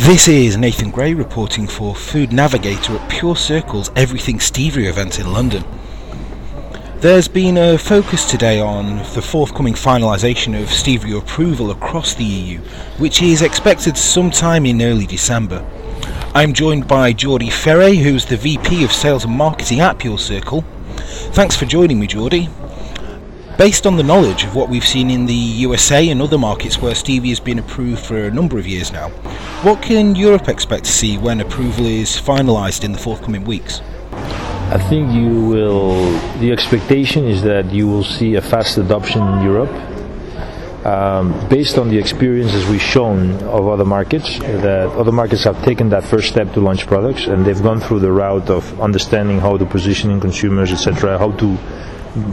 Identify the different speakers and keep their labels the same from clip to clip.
Speaker 1: This is Nathan Gray reporting for Food Navigator at Pure Circle's Everything Stevia event in London. There's been a focus today on the forthcoming finalisation of stevia approval across the EU, which is expected sometime in early December. I'm joined by Jordi Ferre, who's the VP of Sales and Marketing at Pure Circle. Thanks for joining me, Jordi. Based on the knowledge of what we've seen in the USA and other markets where stevia has been approved for a number of years now, what can Europe expect to see when approval is finalised in the forthcoming weeks?
Speaker 2: I think you will. The expectation is that you will see a fast adoption in Europe, um, based on the experiences we've shown of other markets. That other markets have taken that first step to launch products, and they've gone through the route of understanding how to position in consumers, etc., how to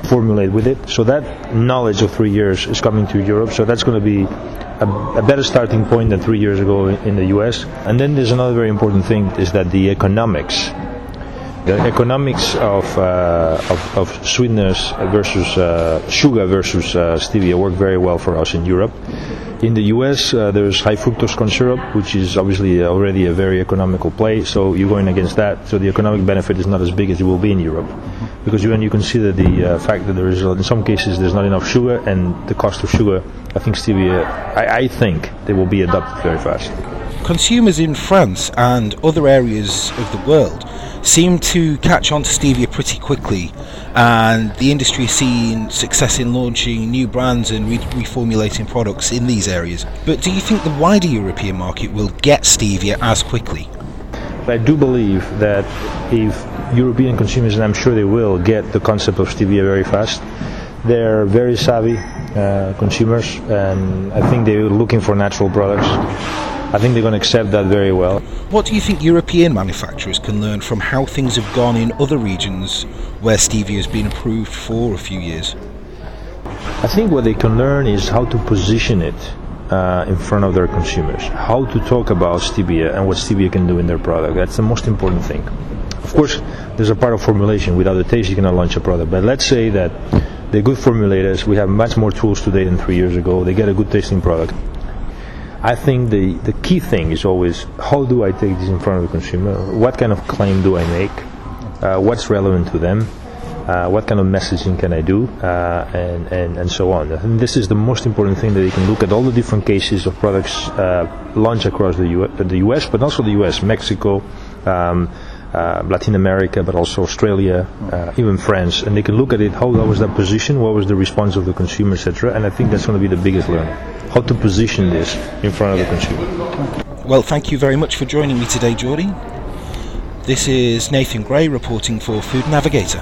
Speaker 2: formulate with it. So that knowledge of three years is coming to Europe. So that's going to be a, a, better starting point than three years ago in the US. And then there's another very important thing is that the economics, the economics of of, of, sweeteners versus uh, sugar versus uh, stevia work very well for us in Europe. In the US, uh, there's high fructose corn syrup, which is obviously already a very economical play. So you're going against that. So the economic benefit is not as big as it will be in Europe, because when you consider the uh, fact that there is, in some cases, there's not enough sugar, and the cost of sugar, I think stevia, I, I think they will be adopted very fast.
Speaker 1: Consumers in France and other areas of the world seem to catch on to stevia pretty quickly, and the industry has seen success in launching new brands and re- reformulating products in these areas. But do you think the wider European market will get stevia as quickly?
Speaker 2: I do believe that if European consumers, and I'm sure they will, get the concept of stevia very fast, they're very savvy uh, consumers, and I think they're looking for natural products I think they're going to accept that very well.
Speaker 1: What do you think European manufacturers can learn from how things have gone in other regions where stevia has been approved for a few years?
Speaker 2: I think what they can learn is how to position it uh, in front of their consumers, how to talk about stevia and what stevia can do in their product. That's the most important thing. Of course, there's a part of formulation. Without the taste, you cannot launch a product. But let's say that they're good formulators. We have much more tools today than three years ago. They get a good tasting product. I think the, the key thing is always how do I take this in front of the consumer? What kind of claim do I make? Uh, what's relevant to them? Uh, what kind of messaging can I do? Uh, and, and, and so on. And this is the most important thing that you can look at all the different cases of products uh, launched across the US, the US, but also the US, Mexico, um, uh, Latin America, but also Australia, uh, even France, and they can look at it. How was that position? What was the response of the consumer, etc. And I think that's going to be the biggest learning: how to position this in front of the consumer.
Speaker 1: Well, thank you very much for joining me today, Jordi. This is Nathan Gray reporting for Food Navigator.